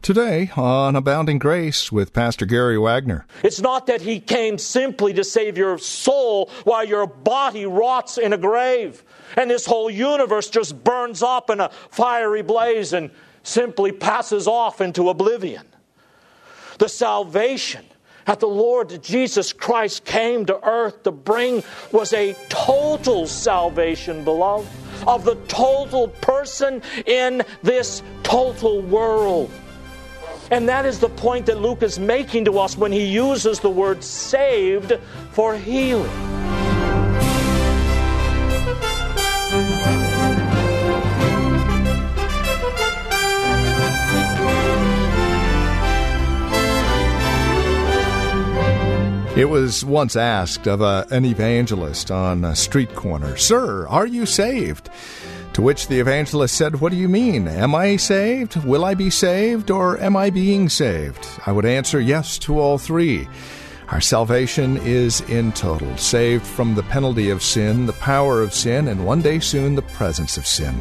Today on Abounding Grace with Pastor Gary Wagner. It's not that he came simply to save your soul while your body rots in a grave and this whole universe just burns up in a fiery blaze and simply passes off into oblivion. The salvation that the Lord Jesus Christ came to earth to bring was a total salvation, beloved, of the total person in this total world. And that is the point that Luke is making to us when he uses the word saved for healing. It was once asked of a, an evangelist on a street corner, Sir, are you saved? To which the evangelist said, What do you mean? Am I saved? Will I be saved? Or am I being saved? I would answer yes to all three. Our salvation is in total, saved from the penalty of sin, the power of sin, and one day soon the presence of sin.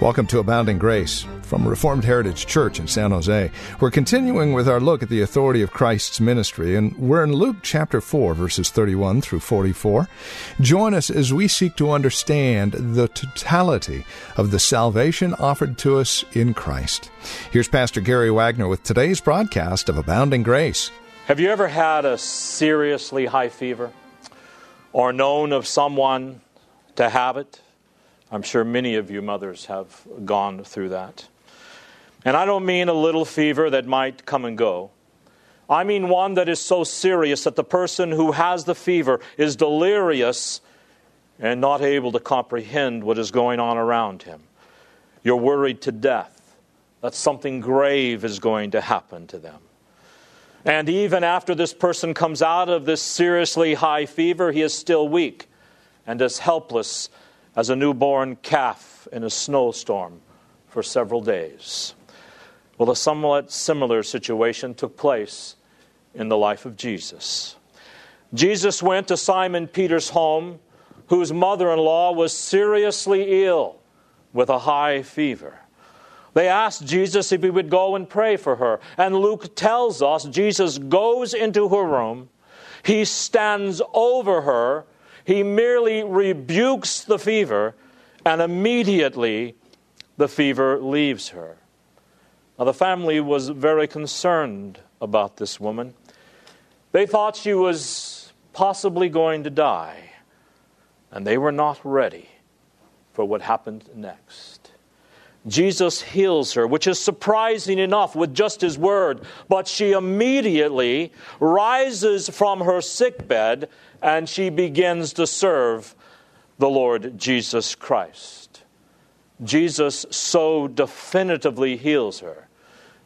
Welcome to Abounding Grace from Reformed Heritage Church in San Jose. We're continuing with our look at the authority of Christ's ministry, and we're in Luke chapter 4, verses 31 through 44. Join us as we seek to understand the totality of the salvation offered to us in Christ. Here's Pastor Gary Wagner with today's broadcast of Abounding Grace. Have you ever had a seriously high fever or known of someone to have it? I'm sure many of you mothers have gone through that. And I don't mean a little fever that might come and go. I mean one that is so serious that the person who has the fever is delirious and not able to comprehend what is going on around him. You're worried to death that something grave is going to happen to them. And even after this person comes out of this seriously high fever, he is still weak and as helpless as a newborn calf in a snowstorm for several days. Well, a somewhat similar situation took place in the life of Jesus. Jesus went to Simon Peter's home, whose mother in law was seriously ill with a high fever. They asked Jesus if he would go and pray for her. And Luke tells us Jesus goes into her room, he stands over her, he merely rebukes the fever, and immediately the fever leaves her. Now, the family was very concerned about this woman. They thought she was possibly going to die, and they were not ready for what happened next. Jesus heals her, which is surprising enough with just his word, but she immediately rises from her sickbed and she begins to serve the Lord Jesus Christ. Jesus so definitively heals her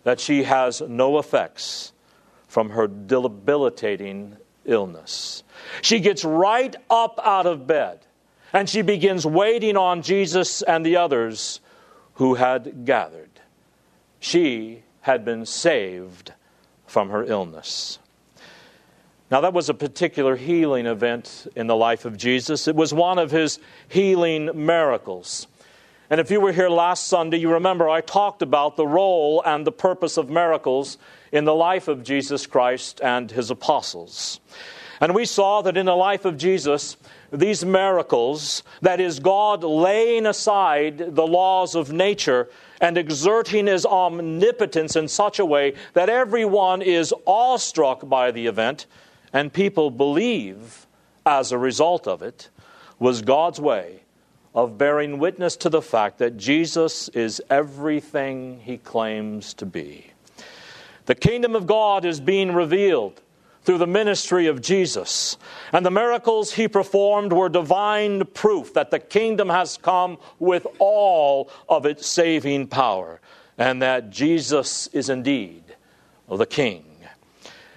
that she has no effects from her debilitating illness. She gets right up out of bed and she begins waiting on Jesus and the others who had gathered. She had been saved from her illness. Now, that was a particular healing event in the life of Jesus. It was one of his healing miracles. And if you were here last Sunday, you remember I talked about the role and the purpose of miracles in the life of Jesus Christ and his apostles. And we saw that in the life of Jesus, these miracles, that is, God laying aside the laws of nature and exerting his omnipotence in such a way that everyone is awestruck by the event and people believe as a result of it, was God's way of bearing witness to the fact that Jesus is everything he claims to be. The kingdom of God is being revealed through the ministry of Jesus. And the miracles he performed were divine proof that the kingdom has come with all of its saving power. and that Jesus is indeed the King.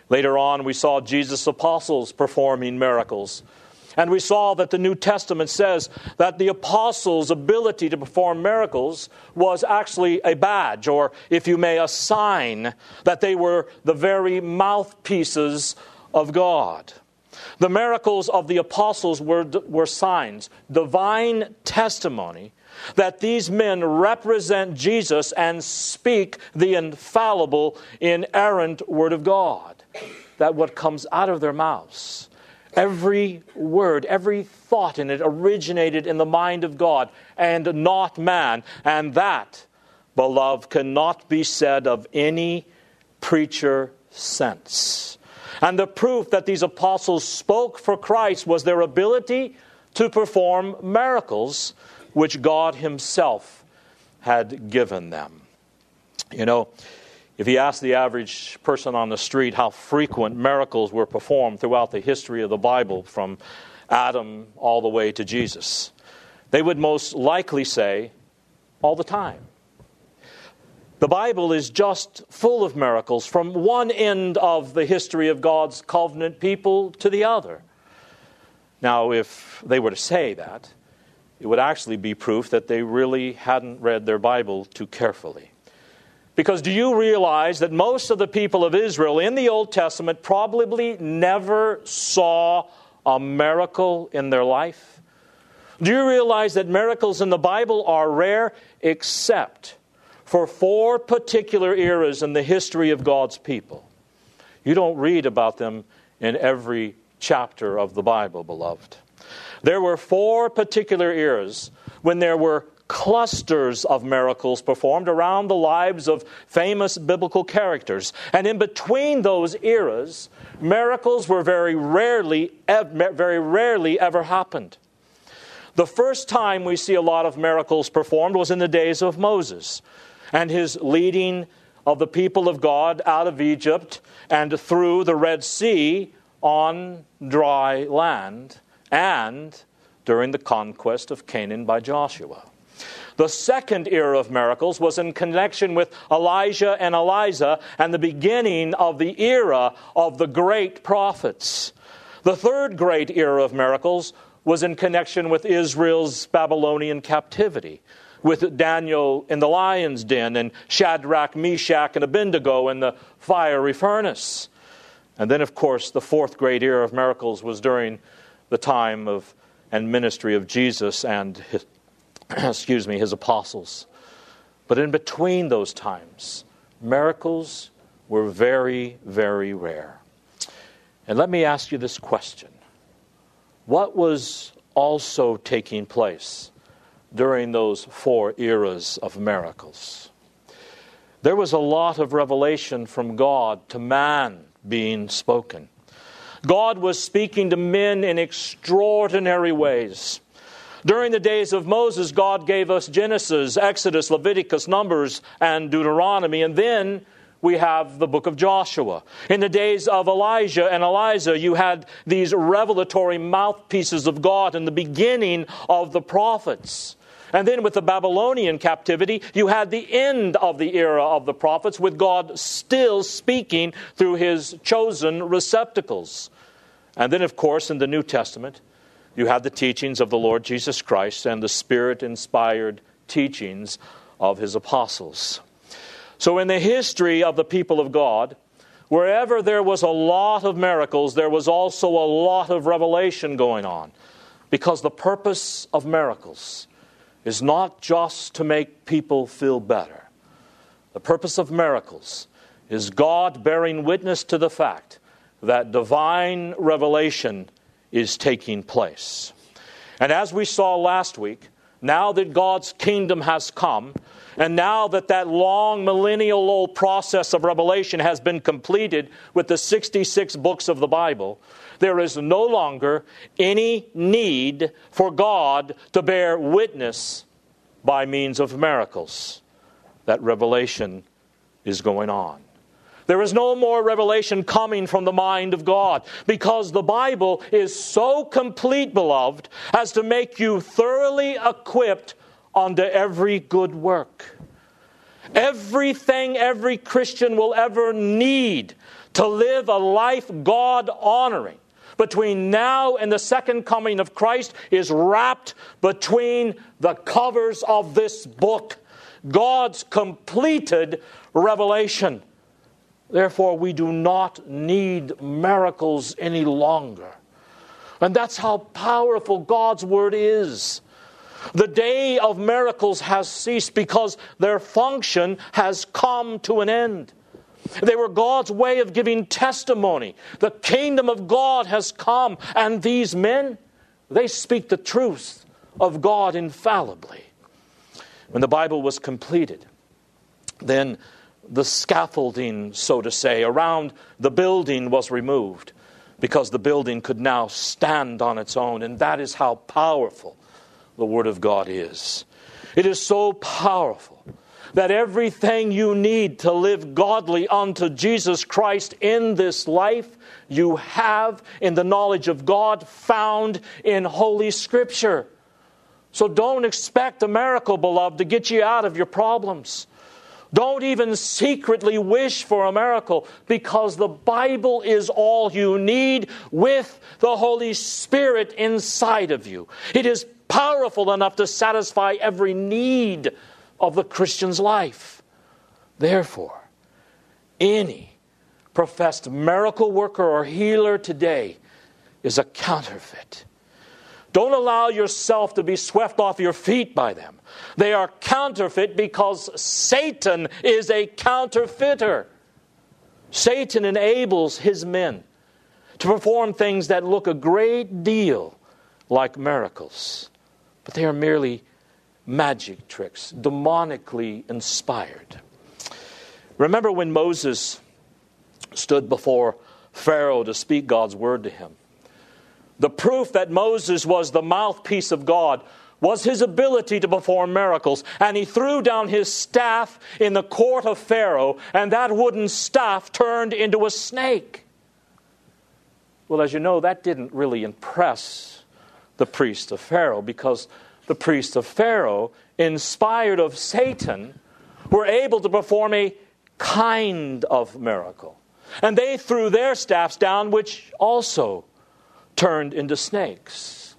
Later on, we saw Jesus' apostles performing miracles. And we saw that the New Testament says that the apostles' ability to perform miracles was actually a badge, or if you may, a sign that they were the very mouthpieces of God. The miracles of the apostles were, were signs, divine testimony that these men represent Jesus and speak the infallible, inerrant Word of God. That what comes out of their mouths Every word, every thought in it originated in the mind of God and not man. And that, beloved, cannot be said of any preacher since. And the proof that these apostles spoke for Christ was their ability to perform miracles which God Himself had given them. You know, if you ask the average person on the street how frequent miracles were performed throughout the history of the Bible, from Adam all the way to Jesus, they would most likely say, all the time. The Bible is just full of miracles from one end of the history of God's covenant people to the other. Now, if they were to say that, it would actually be proof that they really hadn't read their Bible too carefully. Because do you realize that most of the people of Israel in the Old Testament probably never saw a miracle in their life? Do you realize that miracles in the Bible are rare except for four particular eras in the history of God's people? You don't read about them in every chapter of the Bible, beloved. There were four particular eras when there were clusters of miracles performed around the lives of famous biblical characters. And in between those eras, miracles were very rarely, very rarely ever happened. The first time we see a lot of miracles performed was in the days of Moses and his leading of the people of God out of Egypt and through the Red Sea on dry land and during the conquest of Canaan by Joshua. The second era of miracles was in connection with Elijah and Elisha and the beginning of the era of the great prophets. The third great era of miracles was in connection with Israel's Babylonian captivity, with Daniel in the lion's den and Shadrach, Meshach, and Abednego in the fiery furnace. And then, of course, the fourth great era of miracles was during the time of and ministry of Jesus and his, excuse me, his apostles. But in between those times, miracles were very, very rare. And let me ask you this question What was also taking place during those four eras of miracles? There was a lot of revelation from God to man being spoken. God was speaking to men in extraordinary ways. During the days of Moses, God gave us Genesis, Exodus, Leviticus, Numbers, and Deuteronomy. And then we have the book of Joshua. In the days of Elijah and Elisha, you had these revelatory mouthpieces of God in the beginning of the prophets. And then with the Babylonian captivity, you had the end of the era of the prophets, with God still speaking through his chosen receptacles. And then, of course, in the New Testament, you have the teachings of the Lord Jesus Christ and the Spirit inspired teachings of his apostles. So, in the history of the people of God, wherever there was a lot of miracles, there was also a lot of revelation going on. Because the purpose of miracles is not just to make people feel better. The purpose of miracles is God bearing witness to the fact that divine revelation is taking place. And as we saw last week, now that God's kingdom has come, and now that that long millennial old process of revelation has been completed with the 66 books of the Bible, there is no longer any need for God to bear witness by means of miracles. That revelation is going on. There is no more revelation coming from the mind of God because the Bible is so complete, beloved, as to make you thoroughly equipped unto every good work. Everything every Christian will ever need to live a life God honoring between now and the second coming of Christ is wrapped between the covers of this book. God's completed revelation. Therefore, we do not need miracles any longer. And that's how powerful God's Word is. The day of miracles has ceased because their function has come to an end. They were God's way of giving testimony. The kingdom of God has come, and these men, they speak the truth of God infallibly. When the Bible was completed, then the scaffolding, so to say, around the building was removed because the building could now stand on its own. And that is how powerful the Word of God is. It is so powerful that everything you need to live godly unto Jesus Christ in this life, you have in the knowledge of God found in Holy Scripture. So don't expect a miracle, beloved, to get you out of your problems. Don't even secretly wish for a miracle because the Bible is all you need with the Holy Spirit inside of you. It is powerful enough to satisfy every need of the Christian's life. Therefore, any professed miracle worker or healer today is a counterfeit. Don't allow yourself to be swept off your feet by them. They are counterfeit because Satan is a counterfeiter. Satan enables his men to perform things that look a great deal like miracles, but they are merely magic tricks, demonically inspired. Remember when Moses stood before Pharaoh to speak God's word to him? The proof that Moses was the mouthpiece of God was his ability to perform miracles. And he threw down his staff in the court of Pharaoh, and that wooden staff turned into a snake. Well, as you know, that didn't really impress the priest of Pharaoh because the priests of Pharaoh, inspired of Satan, were able to perform a kind of miracle. And they threw their staffs down, which also turned into snakes.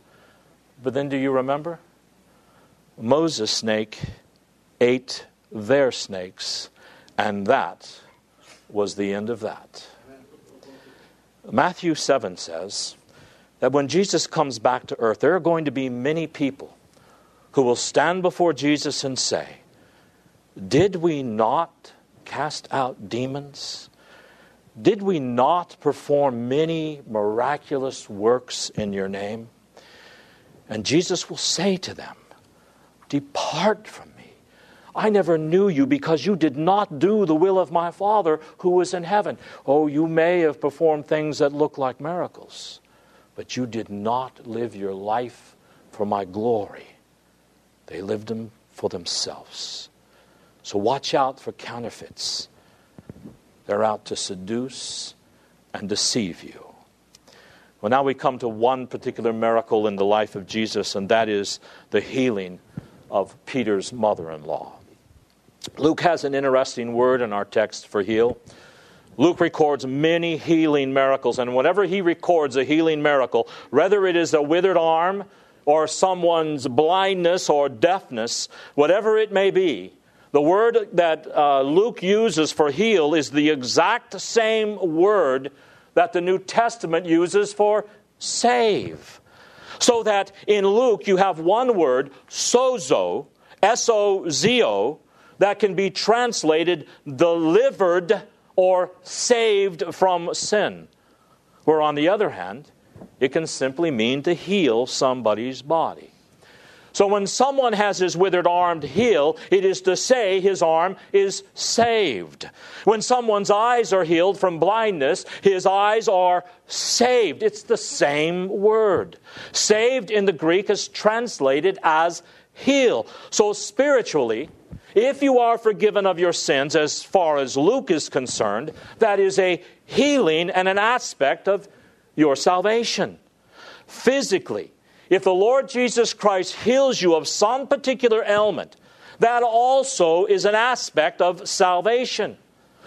But then, do you remember? Moses' snake ate their snakes, and that was the end of that. Matthew 7 says that when Jesus comes back to earth, there are going to be many people who will stand before Jesus and say, Did we not cast out demons? Did we not perform many miraculous works in your name? And Jesus will say to them, Depart from me. I never knew you because you did not do the will of my Father who is in heaven. Oh, you may have performed things that look like miracles, but you did not live your life for my glory. They lived them for themselves. So watch out for counterfeits. They're out to seduce and deceive you. Well, now we come to one particular miracle in the life of Jesus, and that is the healing of Peter's mother in law. Luke has an interesting word in our text for heal. Luke records many healing miracles, and whenever he records a healing miracle, whether it is a withered arm or someone's blindness or deafness, whatever it may be, the word that uh, Luke uses for heal is the exact same word that the New Testament uses for save. So that in Luke you have one word, sozo, S O Z O, that can be translated delivered or saved from sin. Where on the other hand, it can simply mean to heal somebody's body. So when someone has his withered arm healed, it is to say his arm is saved. When someone's eyes are healed from blindness, his eyes are saved. It's the same word. Saved in the Greek is translated as heal. So spiritually, if you are forgiven of your sins, as far as Luke is concerned, that is a healing and an aspect of your salvation. Physically, if the Lord Jesus Christ heals you of some particular ailment, that also is an aspect of salvation.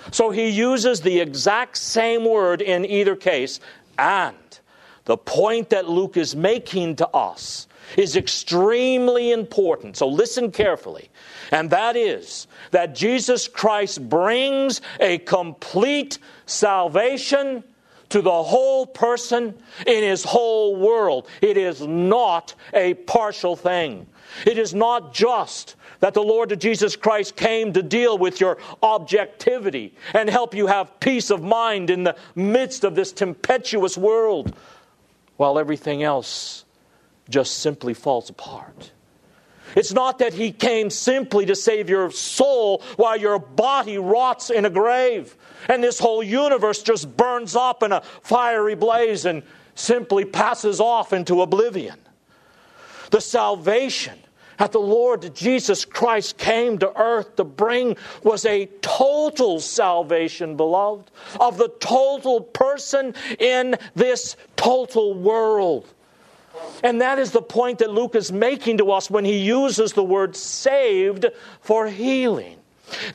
So he uses the exact same word in either case. And the point that Luke is making to us is extremely important. So listen carefully. And that is that Jesus Christ brings a complete salvation to the whole person in his whole world. It is not a partial thing. It is not just that the Lord Jesus Christ came to deal with your objectivity and help you have peace of mind in the midst of this tempestuous world while everything else just simply falls apart. It's not that he came simply to save your soul while your body rots in a grave and this whole universe just burns up in a fiery blaze and simply passes off into oblivion. The salvation that the Lord Jesus Christ came to earth to bring was a total salvation, beloved, of the total person in this total world. And that is the point that Luke is making to us when he uses the word saved for healing.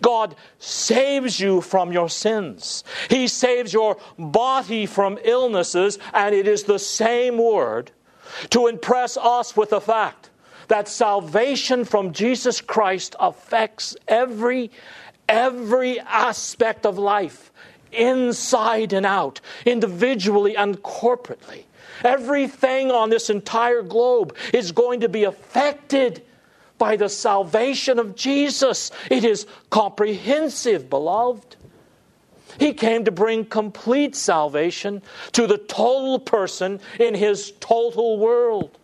God saves you from your sins. He saves your body from illnesses, and it is the same word to impress us with the fact that salvation from Jesus Christ affects every every aspect of life, inside and out, individually and corporately. Everything on this entire globe is going to be affected by the salvation of Jesus. It is comprehensive, beloved. He came to bring complete salvation to the total person in his total world.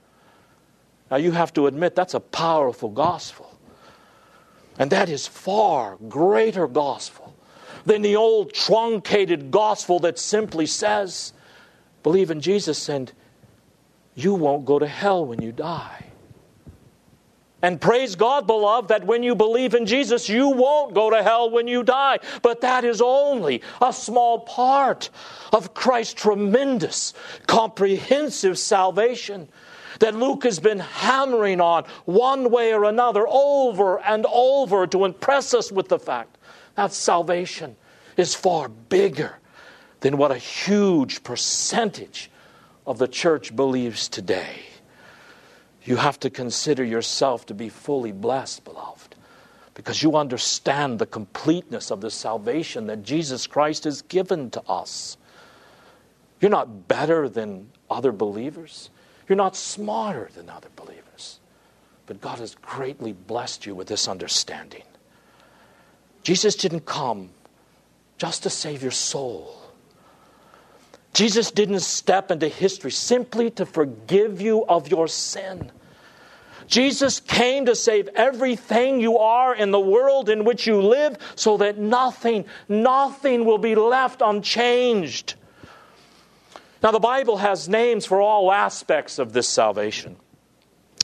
Now, you have to admit that's a powerful gospel. And that is far greater gospel than the old truncated gospel that simply says, believe in Jesus and you won't go to hell when you die. And praise God, beloved, that when you believe in Jesus, you won't go to hell when you die. But that is only a small part of Christ's tremendous, comprehensive salvation that Luke has been hammering on one way or another over and over to impress us with the fact that salvation is far bigger than what a huge percentage of the church believes today. You have to consider yourself to be fully blessed, beloved, because you understand the completeness of the salvation that Jesus Christ has given to us. You're not better than other believers, you're not smarter than other believers, but God has greatly blessed you with this understanding. Jesus didn't come just to save your soul. Jesus didn't step into history simply to forgive you of your sin. Jesus came to save everything you are in the world in which you live so that nothing, nothing will be left unchanged. Now, the Bible has names for all aspects of this salvation.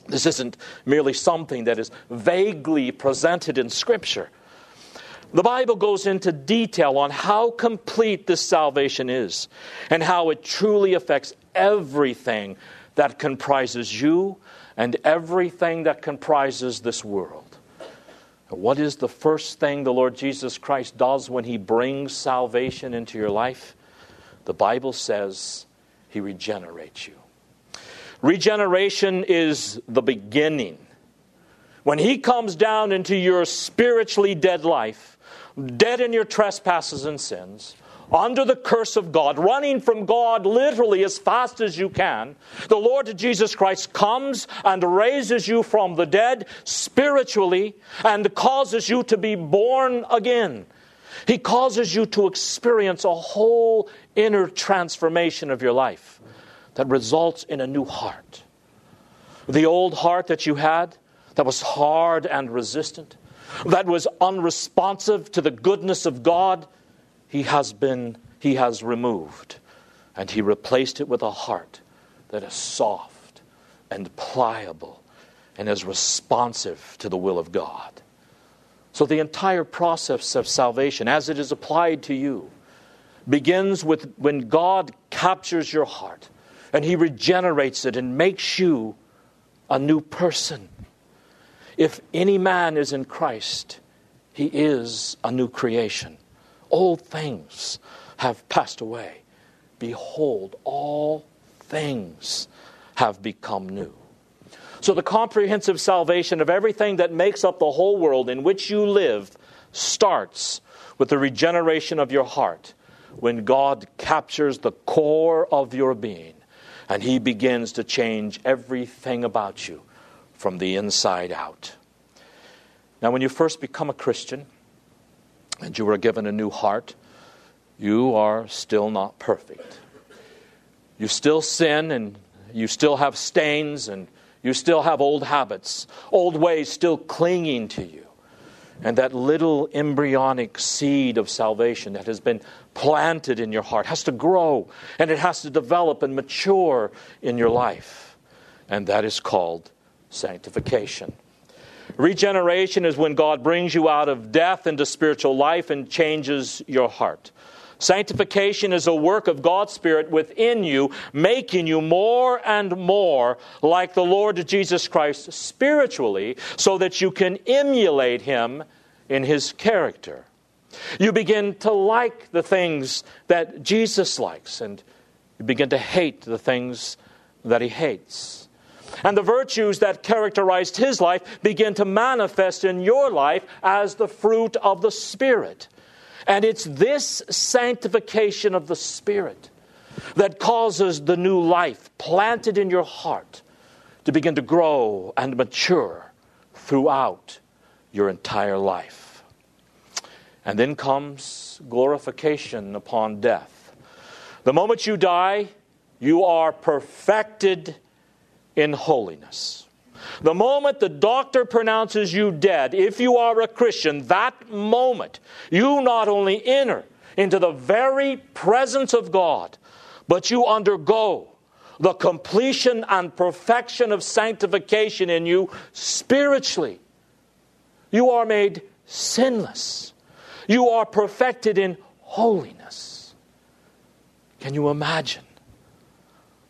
This isn't merely something that is vaguely presented in Scripture. The Bible goes into detail on how complete this salvation is and how it truly affects everything that comprises you and everything that comprises this world. What is the first thing the Lord Jesus Christ does when He brings salvation into your life? The Bible says He regenerates you. Regeneration is the beginning. When He comes down into your spiritually dead life, dead in your trespasses and sins, under the curse of God, running from God literally as fast as you can, the Lord Jesus Christ comes and raises you from the dead spiritually and causes you to be born again. He causes you to experience a whole inner transformation of your life that results in a new heart. The old heart that you had that was hard and resistant, that was unresponsive to the goodness of God, he has been he has removed and he replaced it with a heart that is soft and pliable and is responsive to the will of God. So the entire process of salvation as it is applied to you begins with when God captures your heart and he regenerates it and makes you a new person. If any man is in Christ, he is a new creation. Old things have passed away. Behold, all things have become new. So, the comprehensive salvation of everything that makes up the whole world in which you live starts with the regeneration of your heart when God captures the core of your being and He begins to change everything about you from the inside out. Now, when you first become a Christian and you are given a new heart, you are still not perfect. You still sin and you still have stains and you still have old habits, old ways still clinging to you. And that little embryonic seed of salvation that has been planted in your heart has to grow and it has to develop and mature in your life. And that is called sanctification. Regeneration is when God brings you out of death into spiritual life and changes your heart. Sanctification is a work of God's Spirit within you, making you more and more like the Lord Jesus Christ spiritually, so that you can emulate Him in His character. You begin to like the things that Jesus likes, and you begin to hate the things that He hates. And the virtues that characterized His life begin to manifest in your life as the fruit of the Spirit. And it's this sanctification of the Spirit that causes the new life planted in your heart to begin to grow and mature throughout your entire life. And then comes glorification upon death. The moment you die, you are perfected in holiness. The moment the doctor pronounces you dead, if you are a Christian, that moment you not only enter into the very presence of God, but you undergo the completion and perfection of sanctification in you spiritually. You are made sinless. You are perfected in holiness. Can you imagine?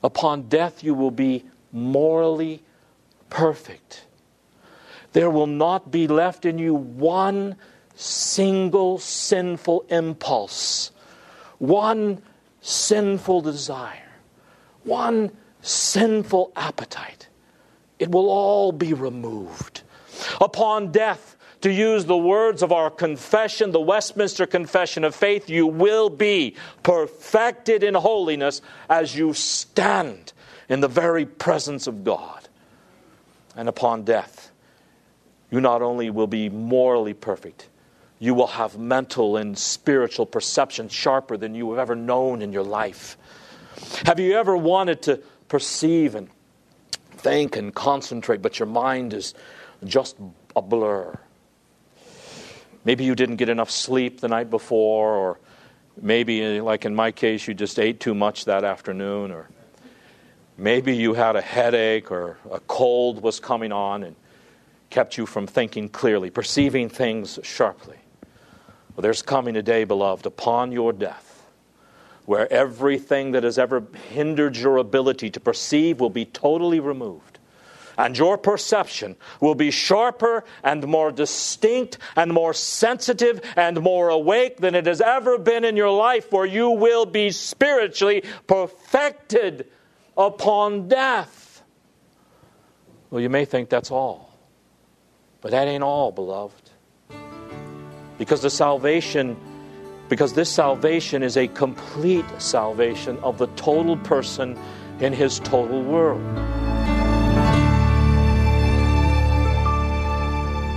Upon death, you will be morally perfect. There will not be left in you one single sinful impulse, one sinful desire, one sinful appetite. It will all be removed. Upon death, to use the words of our confession, the Westminster Confession of Faith, you will be perfected in holiness as you stand in the very presence of God and upon death, you not only will be morally perfect, you will have mental and spiritual perception sharper than you have ever known in your life. Have you ever wanted to perceive and think and concentrate, but your mind is just a blur? Maybe you didn't get enough sleep the night before, or maybe, like in my case, you just ate too much that afternoon, or Maybe you had a headache or a cold was coming on and kept you from thinking clearly, perceiving things sharply. Well, there's coming a day, beloved, upon your death, where everything that has ever hindered your ability to perceive will be totally removed. And your perception will be sharper and more distinct and more sensitive and more awake than it has ever been in your life, where you will be spiritually perfected upon death. Well, you may think that's all. But that ain't all, beloved. Because the salvation, because this salvation is a complete salvation of the total person in his total world.